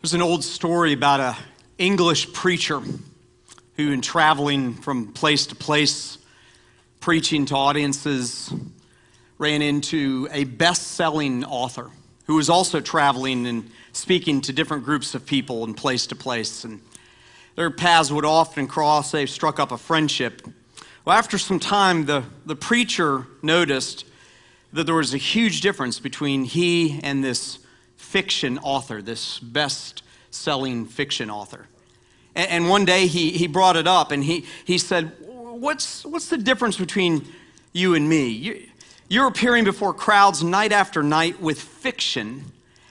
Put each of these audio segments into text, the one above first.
There's an old story about an English preacher who, in traveling from place to place, preaching to audiences, ran into a best-selling author who was also traveling and speaking to different groups of people and place to place. And their paths would often cross. They struck up a friendship. Well, after some time, the, the preacher noticed that there was a huge difference between he and this fiction author, this best selling fiction author. And, and, one day he, he brought it up and he, he said, what's, what's the difference between you and me? You, you're appearing before crowds night after night with fiction,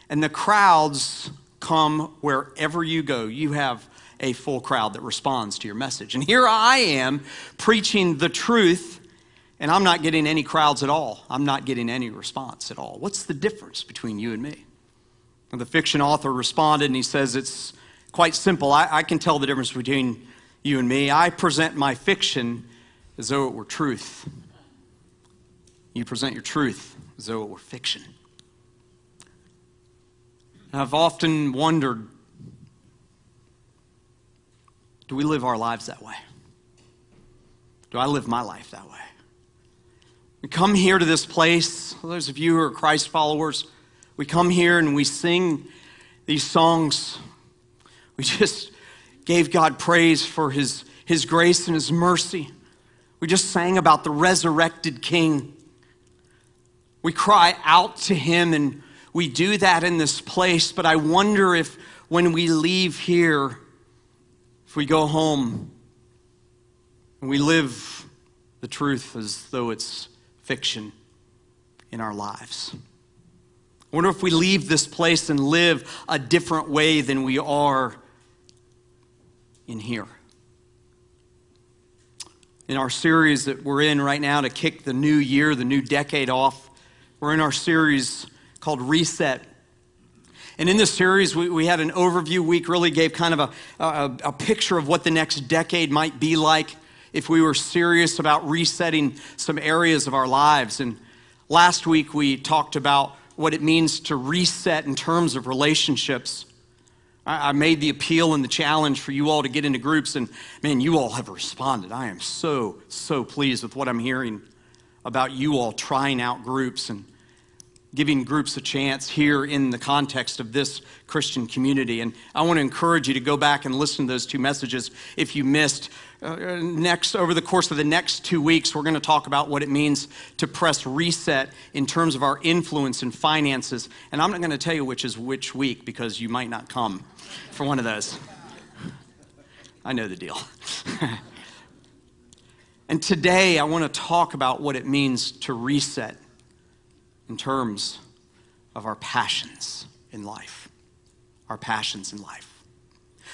and the crowds come wherever you go. You have a full crowd that responds to your message. And here I am preaching the truth, and I'm not getting any crowds at all. I'm not getting any response at all. What's the difference between you and me? The fiction author responded and he says, It's quite simple. I, I can tell the difference between you and me. I present my fiction as though it were truth. You present your truth as though it were fiction. And I've often wondered do we live our lives that way? Do I live my life that way? We come here to this place, those of you who are Christ followers, we come here and we sing these songs. We just gave God praise for his, his grace and his mercy. We just sang about the resurrected King. We cry out to him and we do that in this place, but I wonder if when we leave here, if we go home and we live the truth as though it's fiction in our lives. I wonder if we leave this place and live a different way than we are in here. In our series that we're in right now to kick the new year, the new decade off, we're in our series called Reset. And in this series, we, we had an overview week, really gave kind of a, a, a picture of what the next decade might be like if we were serious about resetting some areas of our lives. And last week, we talked about what it means to reset in terms of relationships. I, I made the appeal and the challenge for you all to get into groups, and man, you all have responded. I am so, so pleased with what I'm hearing about you all trying out groups and giving groups a chance here in the context of this Christian community. And I want to encourage you to go back and listen to those two messages if you missed uh, next, over the course of the next two weeks, we're going to talk about what it means to press reset in terms of our influence and finances. And I'm not going to tell you which is which week because you might not come for one of those. I know the deal. and today, I want to talk about what it means to reset in terms of our passions in life. Our passions in life.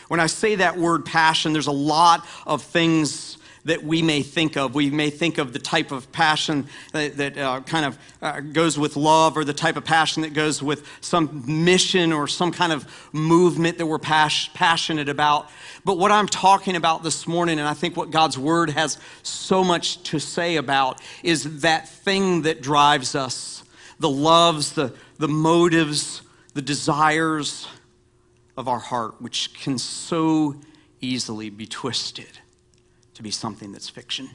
When I say that word passion, there's a lot of things that we may think of. We may think of the type of passion that, that uh, kind of uh, goes with love, or the type of passion that goes with some mission or some kind of movement that we're pas- passionate about. But what I'm talking about this morning, and I think what God's Word has so much to say about, is that thing that drives us the loves, the, the motives, the desires of our heart, which can so easily be twisted to be something that's fiction.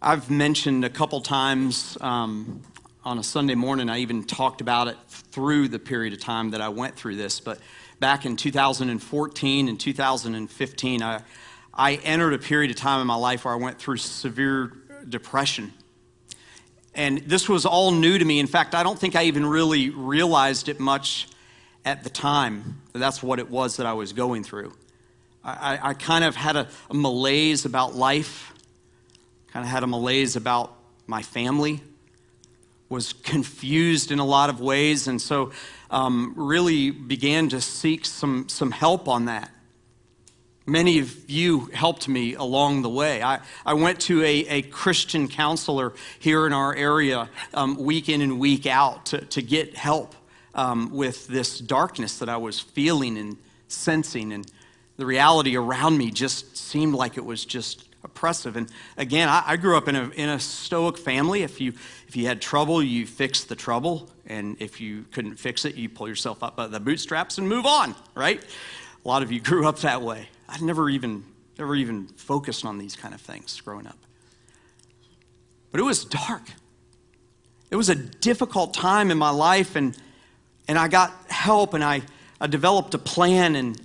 I've mentioned a couple times um, on a Sunday morning, I even talked about it through the period of time that I went through this, but back in 2014 and 2015, I, I entered a period of time in my life where I went through severe depression. And this was all new to me. In fact, I don't think I even really realized it much at the time. That's what it was that I was going through. I, I kind of had a, a malaise about life, kind of had a malaise about my family, was confused in a lot of ways, and so um, really began to seek some, some help on that. Many of you helped me along the way. I, I went to a, a Christian counselor here in our area um, week in and week out to, to get help um, with this darkness that I was feeling and sensing, and the reality around me just seemed like it was just oppressive. And again, I, I grew up in a, in a Stoic family. If you, if you had trouble, you fixed the trouble. And if you couldn't fix it, you pull yourself up by the bootstraps and move on, right? A lot of you grew up that way. I never even, never even focused on these kind of things growing up. But it was dark. It was a difficult time in my life, and, and I got help, and I, I developed a plan, and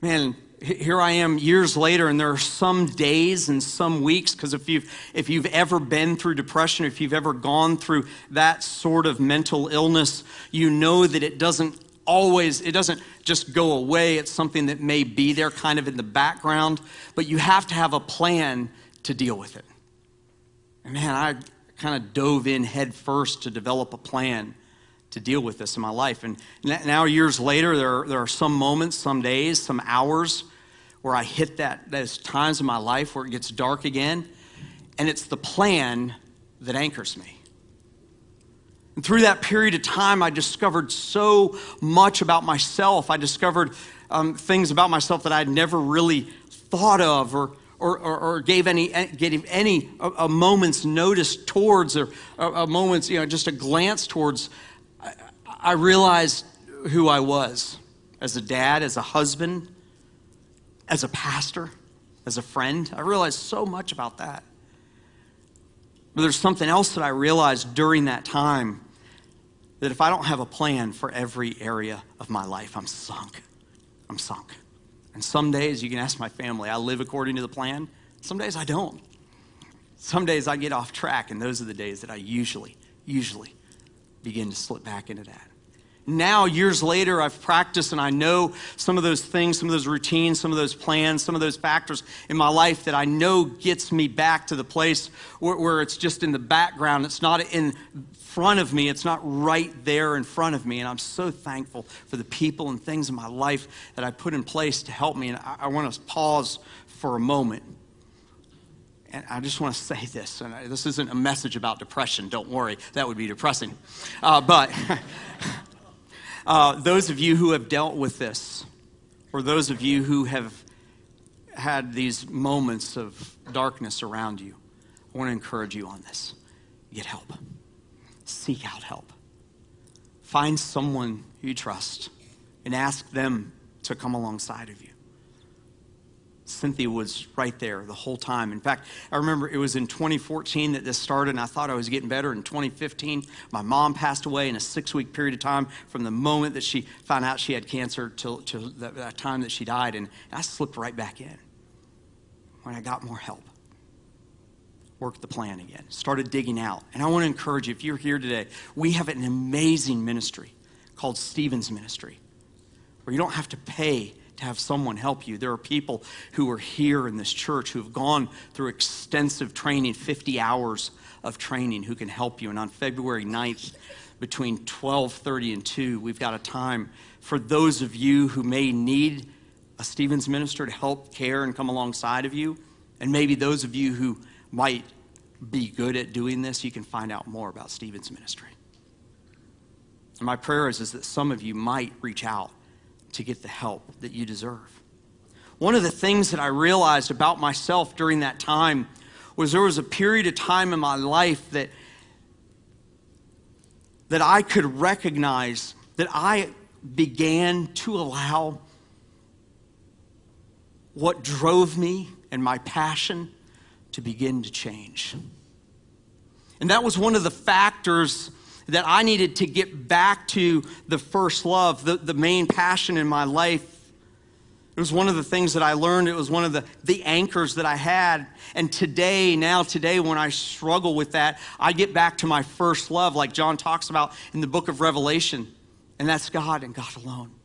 man, here I am years later, and there are some days and some weeks, because if you've, if you've ever been through depression, if you've ever gone through that sort of mental illness, you know that it doesn't always, it doesn't just go away. It's something that may be there kind of in the background, but you have to have a plan to deal with it. And man, I kind of dove in head first to develop a plan to deal with this in my life. And now, years later, there are, there are some moments, some days, some hours where I hit that, those times in my life where it gets dark again. And it's the plan that anchors me. And through that period of time, I discovered so much about myself. I discovered um, things about myself that I'd never really thought of or, or, or, or gave any, eh, gave any a, a, moment's notice towards or a, a moment's, you know, just a glance towards. I, realized who I was as a dad, as a husband, as a pastor, as a friend. I realized so much about that. But there's something else that I realized during that time that if I don't have a plan for every area of my life, I'm sunk. I'm sunk. And some days, you can ask my family, I live according to the plan. Some days I don't. Some days I get off track, and those are the days that I usually, usually begin to slip back into that. Now, years later, I've practiced and I know some of those things, some of those routines, some of those plans, some of those factors in my life that I know gets me back to the place where, where it's just in the background. It's not in front of me, it's not right there in front of me. And I'm so thankful for the people and things in my life that I put in place to help me. And I, I want to pause for a moment. And I just want to say this, and this isn't a message about depression, don't worry, that would be depressing. Uh, but uh, those of you who have dealt with this, or those of you who have had these moments of darkness around you, I want to encourage you on this. Get help seek out help. Find someone you trust and ask them to come alongside of you. Cynthia was right there the whole time. In fact, I remember it was in 2014 that this started, and I thought I was getting better. In 2015, my mom passed away in a six week period of time from the moment that she found out she had cancer till, till the, time that she died, and I slipped right back in when I got more help worked the plan again, started digging out. And I want to encourage you, if you're here today, we have an amazing ministry called Stephen's Ministry, where you don't have to pay to have someone help you. There are people who are here in this church who have gone through extensive training, 50 hours of training, who can help you. And on February 9th, between 12:30 and 2, we've got a time for those of you who may need a Stevens minister to help care and come alongside of you, and maybe those of you who might be good at doing this, you can find out more about Stevens ministry. And my prayer is, is that some of you might reach out to get the help that you deserve. One of the things that I realized about myself during that time was there was a period of time in my life that, that I could recognize that I began to allow what drove me and my passion to begin to change. And that was one of the factors that I needed to get back to the first love, the, the main passion in my life. It was one of the things that I learned. It was one of the, the anchors that I had. And today, now today, when I struggle with that, I get back to my first love, like John talks about in the book of Revelation. And that's God and God alone.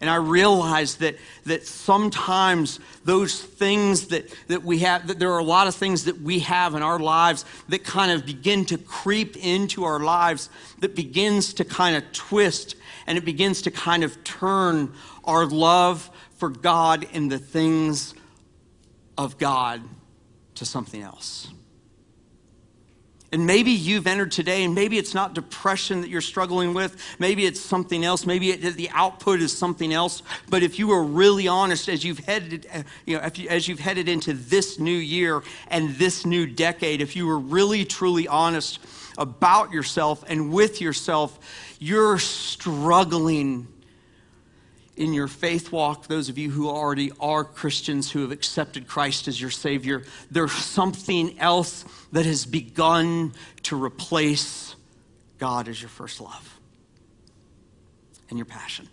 And I realized that, that sometimes those things that, that we have, that there are a lot of things that we have in our lives that kind of begin to creep into our lives, that begins to kind of twist and it begins to kind of turn our love for God and the things of God to something else. And maybe you've entered today, and maybe it's not depression that you're struggling with. Maybe it's something else. Maybe it, the output is something else. But if you were really honest, as you've headed, you know, you, as you've headed into this new year and this new decade, if you were really truly honest about yourself and with yourself, you're struggling in your faith walk, those of you who already are Christians who have accepted Christ as your Savior, there's something else that has begun to replace God as your first love and your passion.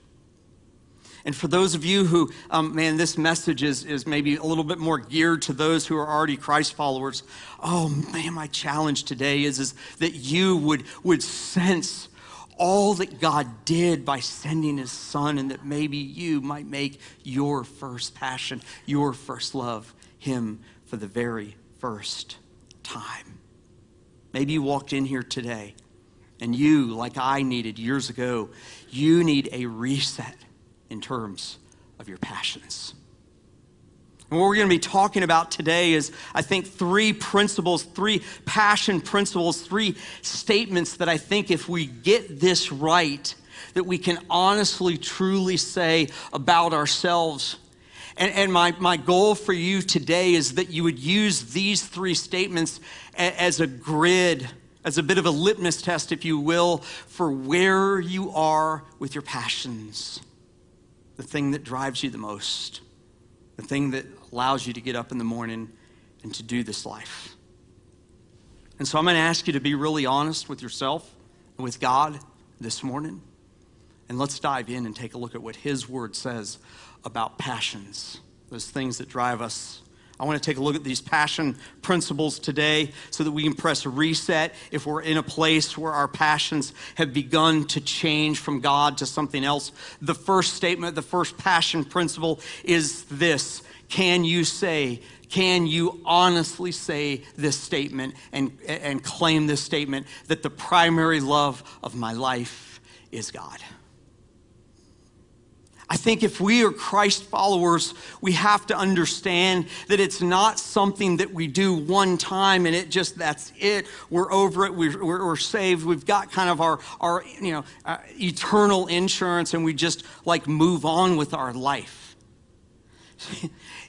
And for those of you who, um, man, this message is, is maybe a little bit more geared to those who are already Christ followers. Oh, man, my challenge today is, is that you would, would sense all that God did by sending his son, and that maybe you might make your first passion, your first love, him for the very first time. Maybe you walked in here today and you, like I needed years ago, you need a reset in terms of your passions. And what we're going to be talking about today is, I think, three principles, three passion principles, three statements that I think if we get this right, that we can honestly, truly say about ourselves. And, and my, my goal for you today is that you would use these three statements a, as a grid, as a bit of a litmus test, if you will, for where you are with your passions, the thing that drives you the most, the thing that allows you to get up in the morning and to do this life. And so I'm going to ask you to be really honest with yourself and with God this morning. And let's dive in and take a look at what His Word says about passions, those things that drive us. I want to take a look at these passion principles today so that we can press reset if we're in a place where our passions have begun to change from God to something else. The first statement, the first passion principle is this can you say, can you honestly say this statement and, and claim this statement that the primary love of my life is God? I think if we are Christ followers, we have to understand that it's not something that we do one time and it just, that's it. We're over it. We're, we're, we're saved. We've got kind of our, our you know, uh, eternal insurance and we just like move on with our life.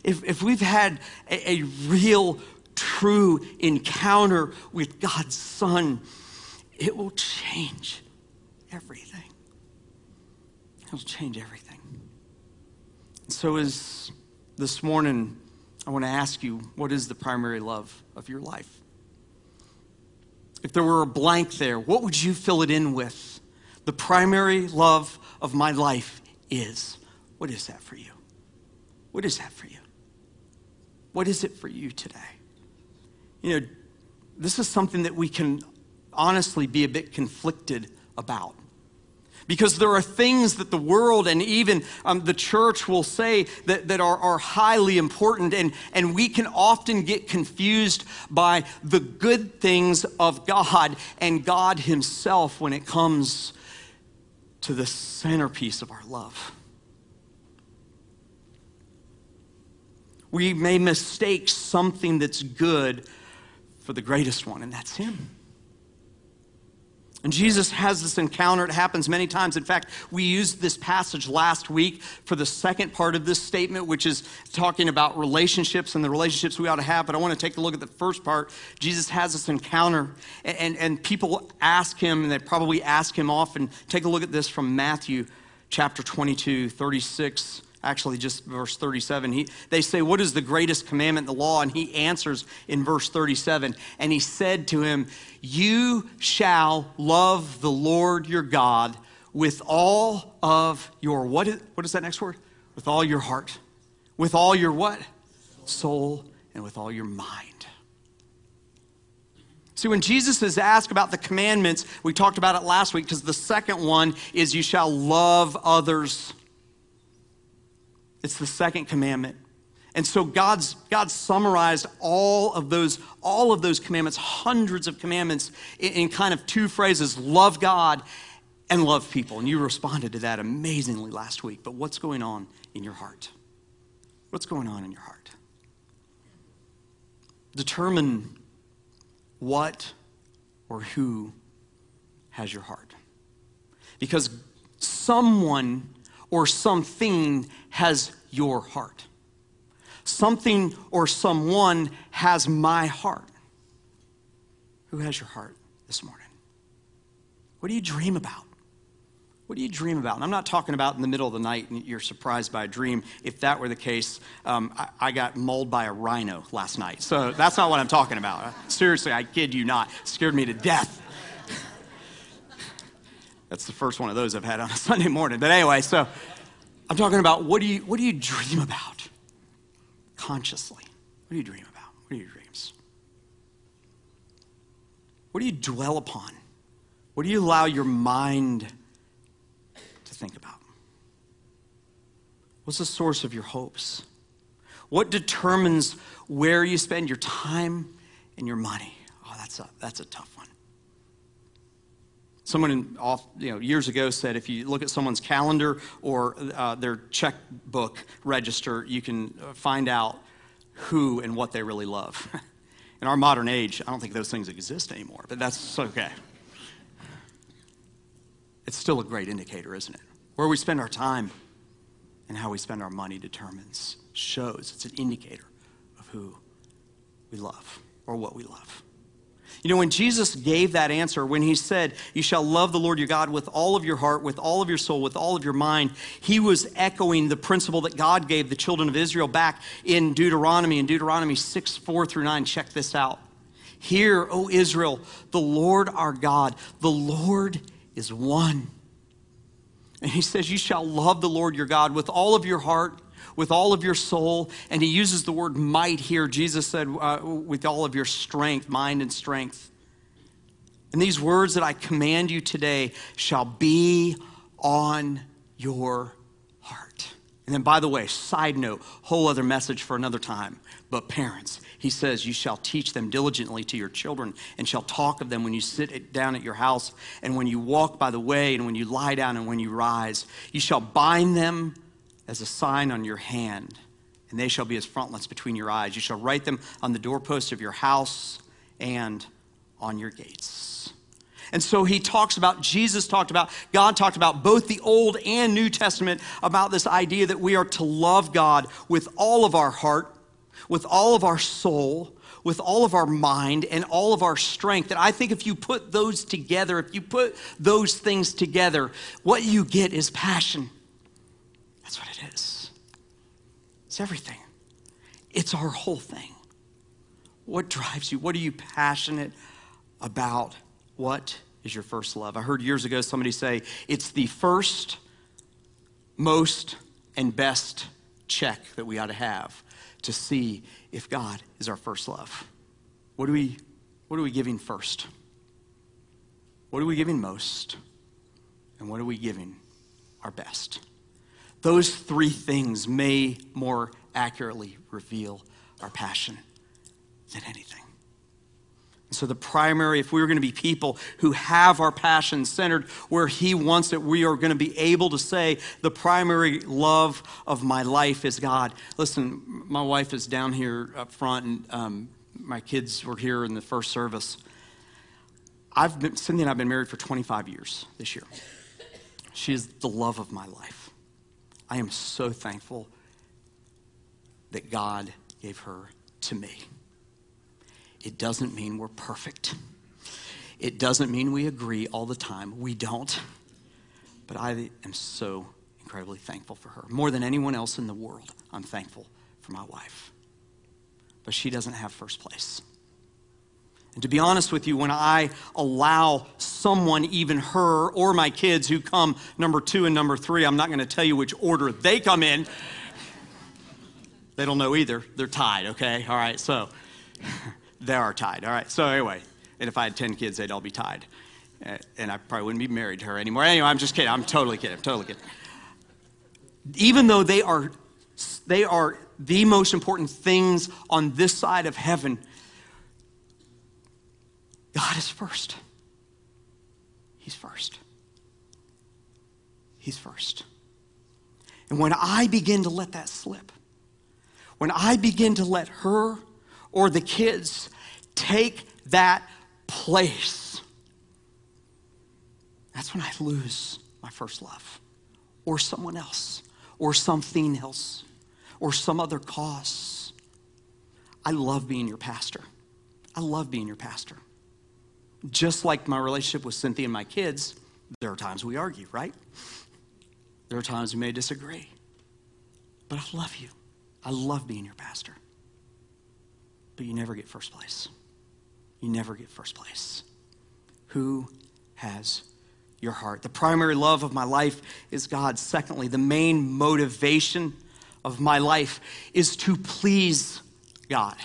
If, if we've had a, a real, true encounter with God's Son, it will change everything. It'll change everything. So, as this morning, I want to ask you what is the primary love of your life? If there were a blank there, what would you fill it in with? The primary love of my life is. What is that for you? What is that for you? What is it for you today? You know, this is something that we can honestly be a bit conflicted about. Because there are things that the world and even um, the church will say that, that are, are highly important, and, and we can often get confused by the good things of God and God Himself when it comes to the centerpiece of our love. We may mistake something that's good for the greatest one, and that's Him. And Jesus has this encounter. It happens many times. In fact, we used this passage last week for the second part of this statement, which is talking about relationships and the relationships we ought to have. But I want to take a look at the first part. Jesus has this encounter, and, and, and people ask him, and they probably ask him often. Take a look at this from Matthew chapter 22, 36 actually just verse 37 he, they say what is the greatest commandment in the law? And he answers in verse 37 and he said to him you shall love the lord your god with all of your what is, what is that next word? With all your heart with all your what? Soul and with all your mind. See, when Jesus is asked about the commandments, we talked about it last week because the second one is you shall love others it's the second commandment. And so God's God summarized all of those all of those commandments, hundreds of commandments in, in kind of two phrases, love God and love people. And you responded to that amazingly last week. But what's going on in your heart? What's going on in your heart? Determine what or who has your heart? Because someone or something has your heart. Something or someone has my heart. Who has your heart this morning? What do you dream about? What do you dream about? And I'm not talking about in the middle of the night and you're surprised by a dream. If that were the case, um, I, I, got mauled by a rhino last night. So that's not what I'm talking about. Seriously, I kid you not. It scared me to death. that's the first one of those I've had on a Sunday morning. But anyway, so I'm talking about what do you, what do you dream about consciously? What do you dream about? What are your dreams? What do you dwell upon? What do you allow your mind to think about? What's the source of your hopes? What determines where you spend your time and your money? Oh, that's a, that's a tough one. Someone off, you know, years ago said if you look at someone's calendar or uh, their checkbook register, you can uh, find out who and what they really love. In our modern age, I don't think those things exist anymore, but that's okay. It's still a great indicator, isn't it? Where we spend our time and how we spend our money determines, shows, it's an indicator of who we love or what we love. You know, when Jesus gave that answer, when he said, You shall love the Lord your God with all of your heart, with all of your soul, with all of your mind, he was echoing the principle that God gave the children of Israel back in Deuteronomy, in Deuteronomy 6 4 through 9. Check this out. Hear, O Israel, the Lord our God, the Lord is one. And he says, You shall love the Lord your God with all of your heart, with all of your soul. And he uses the word might here. Jesus said, uh, with all of your strength, mind and strength. And these words that I command you today shall be on your heart. And then, by the way, side note, whole other message for another time. But parents, he says, You shall teach them diligently to your children, and shall talk of them when you sit down at your house, and when you walk by the way, and when you lie down, and when you rise. You shall bind them as a sign on your hand, and they shall be as frontlets between your eyes. You shall write them on the doorposts of your house and on your gates. And so he talks about, Jesus talked about, God talked about both the Old and New Testament about this idea that we are to love God with all of our heart, with all of our soul, with all of our mind, and all of our strength. And I think if you put those together, if you put those things together, what you get is passion. That's what it is. It's everything, it's our whole thing. What drives you? What are you passionate about? What is your first love? I heard years ago somebody say it's the first, most, and best check that we ought to have to see if God is our first love. What are we, what are we giving first? What are we giving most? And what are we giving our best? Those three things may more accurately reveal our passion than anything. So, the primary, if we are going to be people who have our passion centered where He wants it, we are going to be able to say, the primary love of my life is God. Listen, my wife is down here up front, and um, my kids were here in the first service. I've been, Cindy and I have been married for 25 years this year. She is the love of my life. I am so thankful that God gave her to me. It doesn't mean we're perfect. It doesn't mean we agree all the time. We don't. But I am so incredibly thankful for her. More than anyone else in the world, I'm thankful for my wife. But she doesn't have first place. And to be honest with you, when I allow someone, even her or my kids, who come number two and number three, I'm not going to tell you which order they come in. They don't know either. They're tied, okay? All right, so they are tied. All right. So anyway, and if I had 10 kids, they'd all be tied. Uh, and I probably wouldn't be married to her anymore. Anyway, I'm just kidding. I'm totally kidding. I'm totally kidding. Even though they are, they are the most important things on this side of heaven, God is first. He's first. He's first. And when I begin to let that slip, when I begin to let her or the kids take that place, that's when I lose my first love, or someone else, or something else, or some other cause. I love being your pastor. I love being your pastor. Just like my relationship with Cynthia and my kids, there are times we argue, right? There are times we may disagree. But I love you. I love being your pastor. But you never get first place. You never get first place. Who has your heart? The primary love of my life is God. Secondly, the main motivation of my life is to please God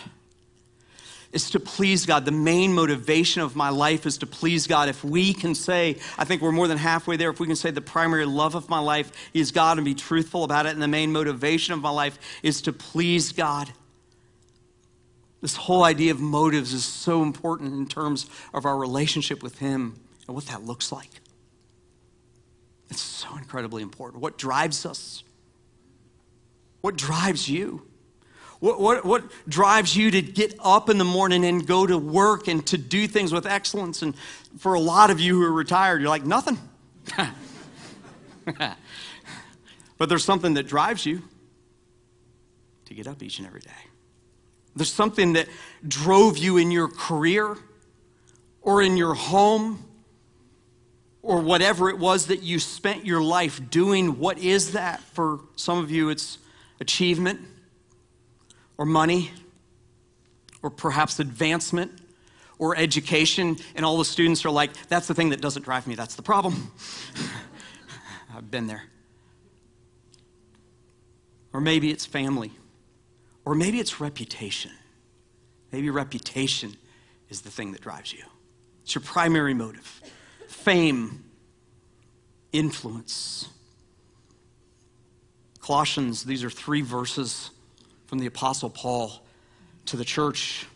is to please God. The main motivation of my life is to please God. If we can say, I think we're more than halfway there, if we can say the primary love of my life is God and be truthful about it, and the main motivation of my life is to please God. This whole idea of motives is so important in terms of our relationship with Him and what that looks like. It's so incredibly important. What drives us? What drives you? What, what, what, drives you to get up in the morning and go to work and to do things with excellence? And for a lot of you who are retired, you're like, nothing. but there's something that drives you to get up each and every day. There's something that drove you in your career or in your home or whatever it was that you spent your life doing. What is that? For some of you, it's achievement or money or perhaps advancement or education, and all the students are like, that's the thing that doesn't drive me, that's the problem. I've been there. Or maybe it's family, or maybe it's reputation. Maybe reputation is the thing that drives you. It's your primary motive. Fame, influence. Colossians, these are three verses from the apostle Paul to the church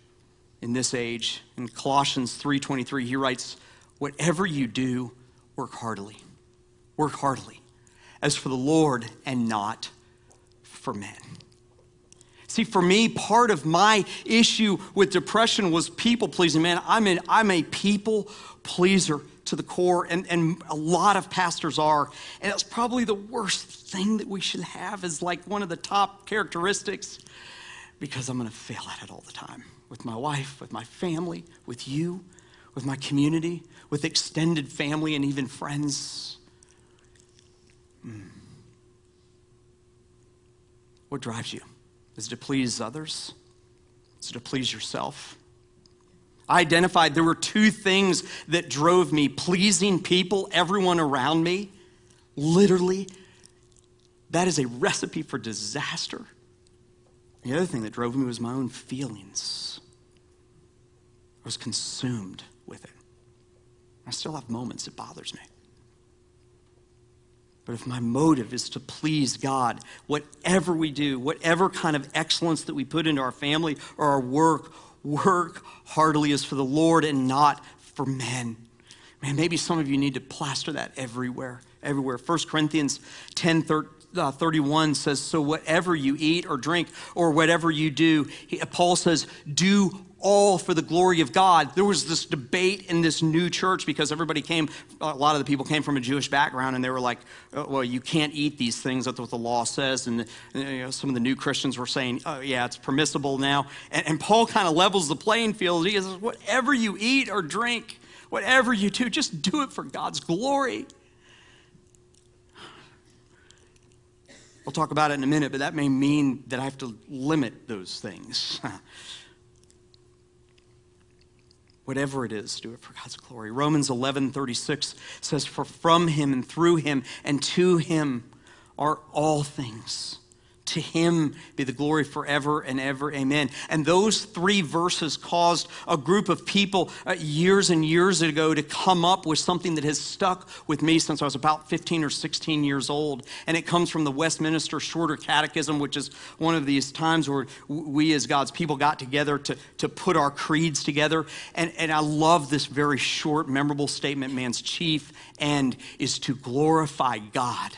in this age. In Colossians 3:23 he writes, "Whatever you do, work heartily. Work heartily as for the Lord and not for men." See, for me, part of my issue with depression was people pleasing. Man, I'm, an, I'm a people pleaser to the core, and, and a lot of pastors are. And it's probably the worst thing that we should have is like one of the top characteristics because I'm going to fail at it all the time with my wife, with my family, with you, with my community, with extended family, and even friends. Mm. What drives you? Is it to please others? Is it to please yourself? I identified there were two things that drove me pleasing people, everyone around me. Literally, that is a recipe for disaster. The other thing that drove me was my own feelings. I was consumed with it. I still have moments it bothers me. But if my motive is to please God, whatever we do, whatever kind of excellence that we put into our family or our work, work heartily is for the Lord and not for men. Man, maybe some of you need to plaster that everywhere, everywhere. 1 Corinthians 10 uh, 31 says, So whatever you eat or drink or whatever you do, he, Paul says, do all for the glory of God. There was this debate in this new church because everybody came, a lot of the people came from a Jewish background, and they were like, oh, well, you can't eat these things. That's what the law says. And you know, some of the new Christians were saying, oh, yeah, it's permissible now. And, and Paul kind of levels the playing field. He says, whatever you eat or drink, whatever you do, just do it for God's glory. We'll talk about it in a minute, but that may mean that I have to limit those things. whatever it is, do it for God's glory. Romans 11 36 says, For from him and through him and to him are all things. To him be the glory forever and ever. Amen. And those three verses caused a group of people uh, years and years ago to come up with something that has stuck with me since I was about 15 or 16 years old. And it comes from the Westminster Shorter Catechism, which is one of these times where we as God's people got together to, to put our creeds together. And, and I love this very short, memorable statement man's chief end is to glorify God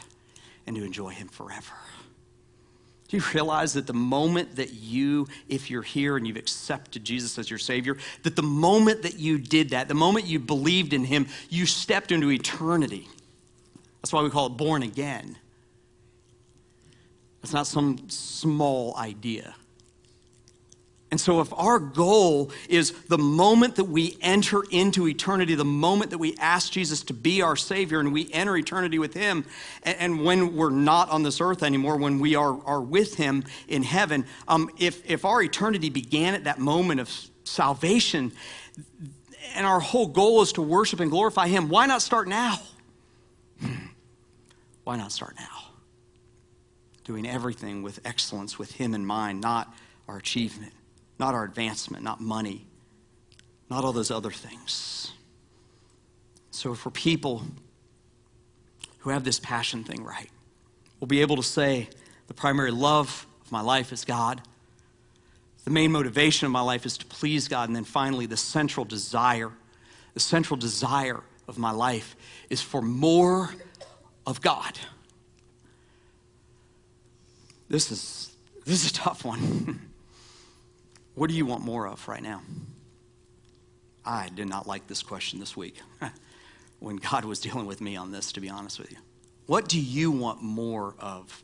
and to enjoy him forever. Do you realize that the moment that you, if you're here and you've accepted Jesus as your Savior, that the moment that you did that, the moment you believed in Him, you stepped into eternity? That's why we call it born again. It's not some small idea. And so, if our goal is the moment that we enter into eternity, the moment that we ask Jesus to be our Savior and we enter eternity with Him, and, and when we're not on this earth anymore, when we are, are with Him in heaven, um, if, if our eternity began at that moment of salvation, and our whole goal is to worship and glorify Him, why not start now? why not start now? Doing everything with excellence, with Him in mind, not our achievement not our advancement, not money, not all those other things. So, for people who have this passion thing right, we'll be able to say the primary love of my life is God. The main motivation of my life is to please God. And then finally, the central desire, the central desire of my life is for more of God. This is, this is a tough one. What do you want more of right now? I did not like this question this week when God was dealing with me on this, to be honest with you. What do you want more of?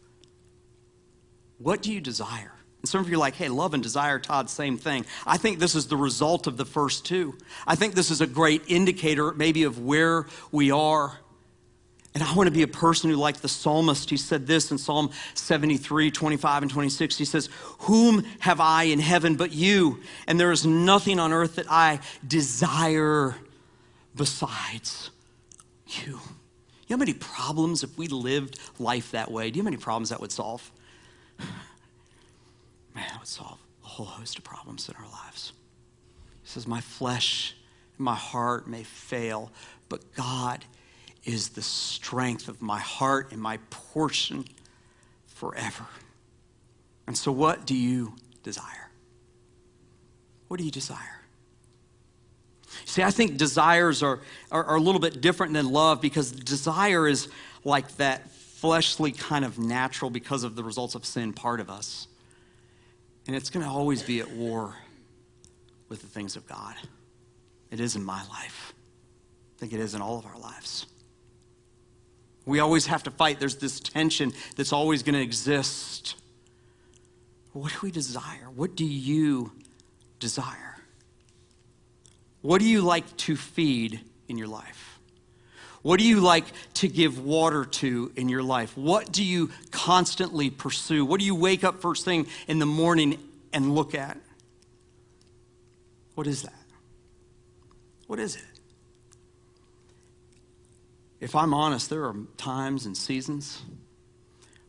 What do you desire? And some of you are like, hey, love and desire, Todd, same thing. I think this is the result of the first two. I think this is a great indicator, maybe, of where we are and I want to be a person who, like the psalmist, he said this in Psalm 73, 25, and 26. He says, Whom have I in heaven but you? And there is nothing on earth that I desire besides you. You know how many problems, if we lived life that way, do you know how many problems that would solve? Man, that would solve a whole host of problems in our lives. He says, My flesh and my heart may fail, but God is the strength of my heart and my portion forever. And so, what do you desire? What do you desire? See, I think desires are, are, are, a little bit different than love because desire is like that fleshly kind of natural because of the results of sin part of us. And it's going to always be at war with the things of God. It is in my life. I think it is in all of our lives. We always have to fight. There's this tension that's always going to exist. What do we desire? What do you desire? What do you like to feed in your life? What do you like to give water to in your life? What do you constantly pursue? What do you wake up first thing in the morning and look at? What is that? What is it? If I'm honest, there are times and seasons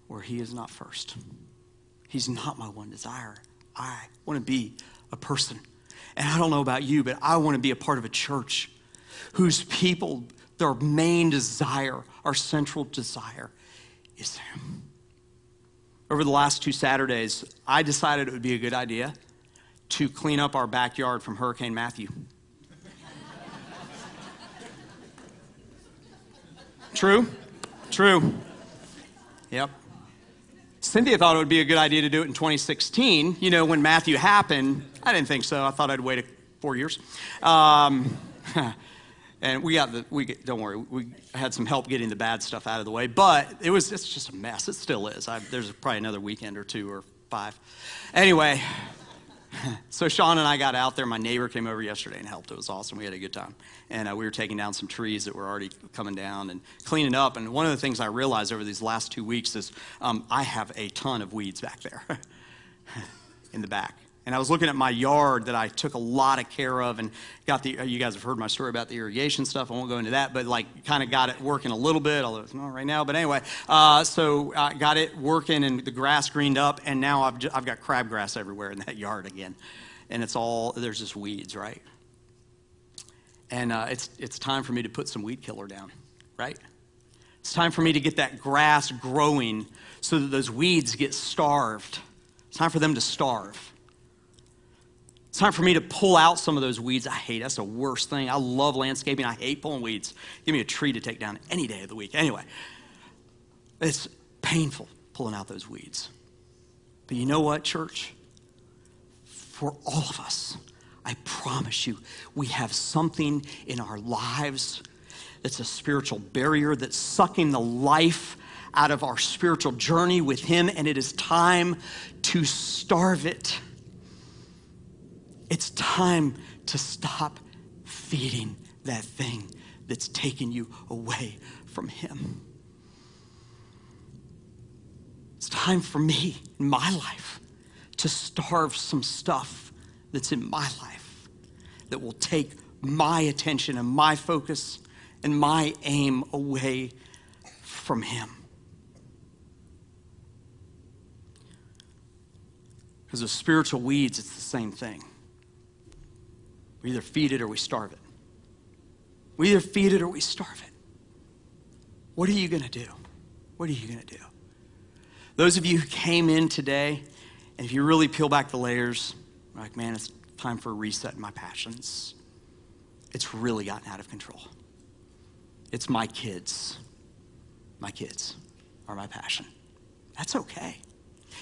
where He is not first. He's not my one desire. I want to be a person. And I don't know about you, but I want to be a part of a church whose people, their main desire, our central desire, is Him. Over the last two Saturdays, I decided it would be a good idea to clean up our backyard from Hurricane Matthew. True? True. Yep. Cynthia thought it would be a good idea to do it in 2016. You know, when Matthew happened, I didn't think so. I thought I'd wait four years. Um, and we got the, we get, don't worry, we had some help getting the bad stuff out of the way, but it was, it's just a mess. It still is. I, there's probably another weekend or two or five. Anyway, so Sean and I got out there. My neighbor came over yesterday and helped. It was awesome. We had a good time. And uh, we were taking down some trees that were already coming down and cleaning up. And one of the things I realized over these last two weeks is um, I have a ton of weeds back there in the back. And I was looking at my yard that I took a lot of care of and got the, you guys have heard my story about the irrigation stuff. I won't go into that, but like kind of got it working a little bit, although it's not right now. But anyway, uh, so I got it working and the grass greened up, and now I've, I've got crabgrass everywhere in that yard again. And it's all, there's just weeds, right? And uh, it's, it's time for me to put some weed killer down, right? It's time for me to get that grass growing so that those weeds get starved. It's time for them to starve. It's time for me to pull out some of those weeds I hate. That's the worst thing. I love landscaping. I hate pulling weeds. Give me a tree to take down any day of the week. Anyway, it's painful pulling out those weeds. But you know what, church? For all of us, I promise you, we have something in our lives that's a spiritual barrier that's sucking the life out of our spiritual journey with Him, and it is time to starve it. It's time to stop feeding that thing that's taken you away from Him. It's time for me in my life to starve some stuff that's in my life that will take my attention and my focus and my aim away from Him. Because of spiritual weeds, it's the same thing. We either feed it or we starve it. We either feed it or we starve it. What are you going to do? What are you going to do? Those of you who came in today, and if you really peel back the layers, like, man, it's time for a reset in my passions. It's really gotten out of control. It's my kids. My kids are my passion. That's okay.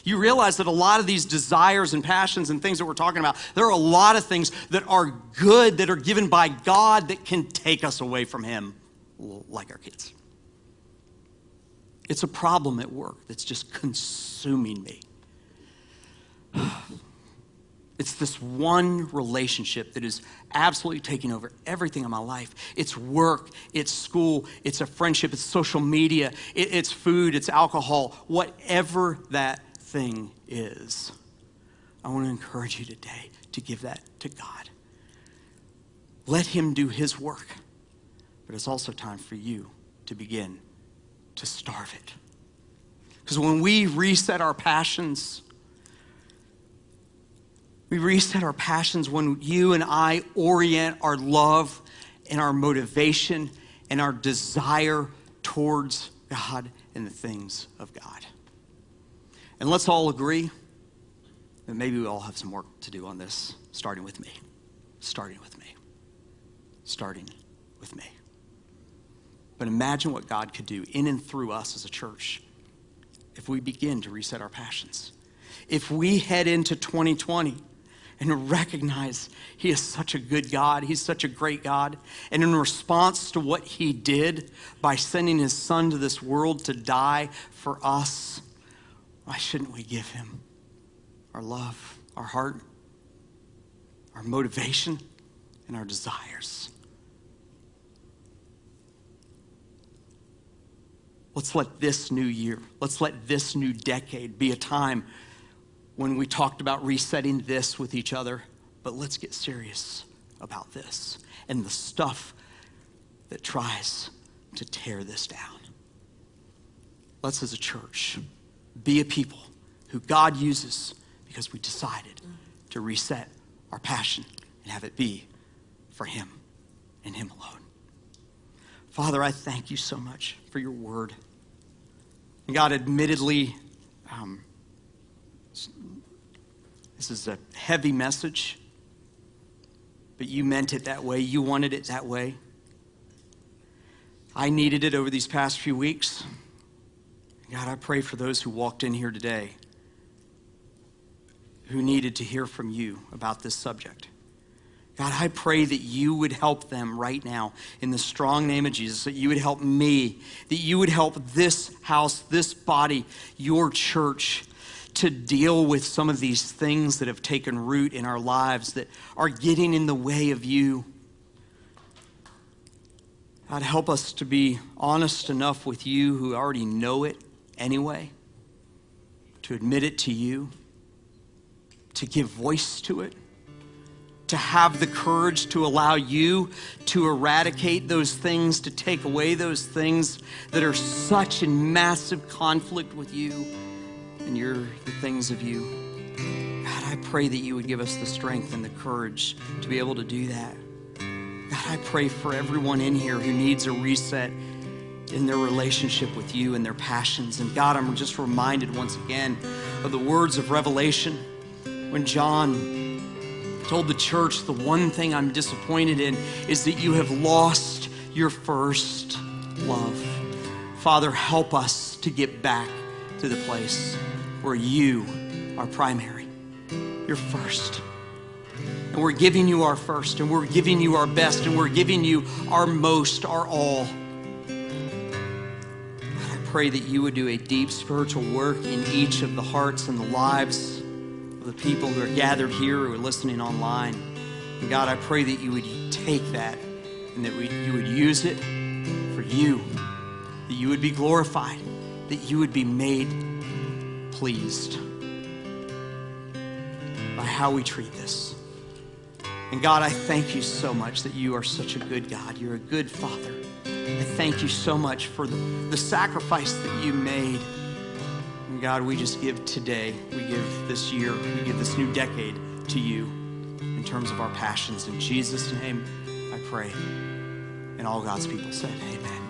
You realize that a lot of these desires and passions and things that we're talking about, there are a lot of things that are good, that are given by God that can take us away from Him, like our kids. It's a problem at work that's just consuming me. It's this one relationship that is absolutely taking over everything in my life. It's work, it's school, it's a friendship, it's social media, it's food, it's alcohol, whatever that thing is. I want to encourage you today to give that to God. Let Him do His work. But it's also time for you to begin to starve it. Because when we reset our passions, we reset our passions when you and I orient our love and our motivation and our desire towards God and the things of God. And let's all agree that maybe we all have some work to do on this, starting with me. Starting with me. Starting with me. But imagine what God could do in and through us as a church if we begin to reset our passions. If we head into 2020 and recognize He is such a good God, He's such a great God, and in response to what He did by sending His Son to this world to die for us, why shouldn't we give Him our love, our heart, our motivation, and our desires? Let's let this new year, let's let this new decade be a time when we talked about resetting this with each other, but let's get serious about this and the stuff that tries to tear this down. Let's, as a church, be a people who God uses because we decided to reset our passion and have it be for Him and Him alone. Father, I thank you so much for your word. And God, admittedly, um, this is a heavy message, but you meant it that way. You wanted it that way. I needed it over these past few weeks. God, I pray for those who walked in here today who needed to hear from you about this subject. God, I pray that you would help them right now in the strong name of Jesus, that you would help me, that you would help this house, this body, your church to deal with some of these things that have taken root in our lives that are getting in the way of you. God, help us to be honest enough with you who already know it anyway, to admit it to you, to give voice to it to have the courage to allow you to eradicate those things, to take away those things that are such in massive conflict with you and your the things of you. God, I pray that you would give us the strength and the courage to be able to do that. God, I pray for everyone in here who needs a reset in their relationship with you and their passions. And God, I'm just reminded once again of the words of Revelation when John told the church the one thing I'm disappointed in is that you have lost your first love. Father, help us to get back to the place where you are primary. You're first. And we're giving you our first, and we're giving you our best, and we're giving you our most, our all. Pray that you would do a deep spiritual work in each of the hearts and the lives of the people who are gathered here or listening online. And God, I pray that you would take that and that we, you would use it for you, that you would be glorified, that you would be made pleased by how we treat this. And God, I thank you so much that you are such a good God. You're a good Father. Thank you so much for the, the sacrifice that you made. And God, we just give today, we give this year, we give this new decade to you in terms of our passions. In Jesus' name, I pray. And all God's people said, Amen.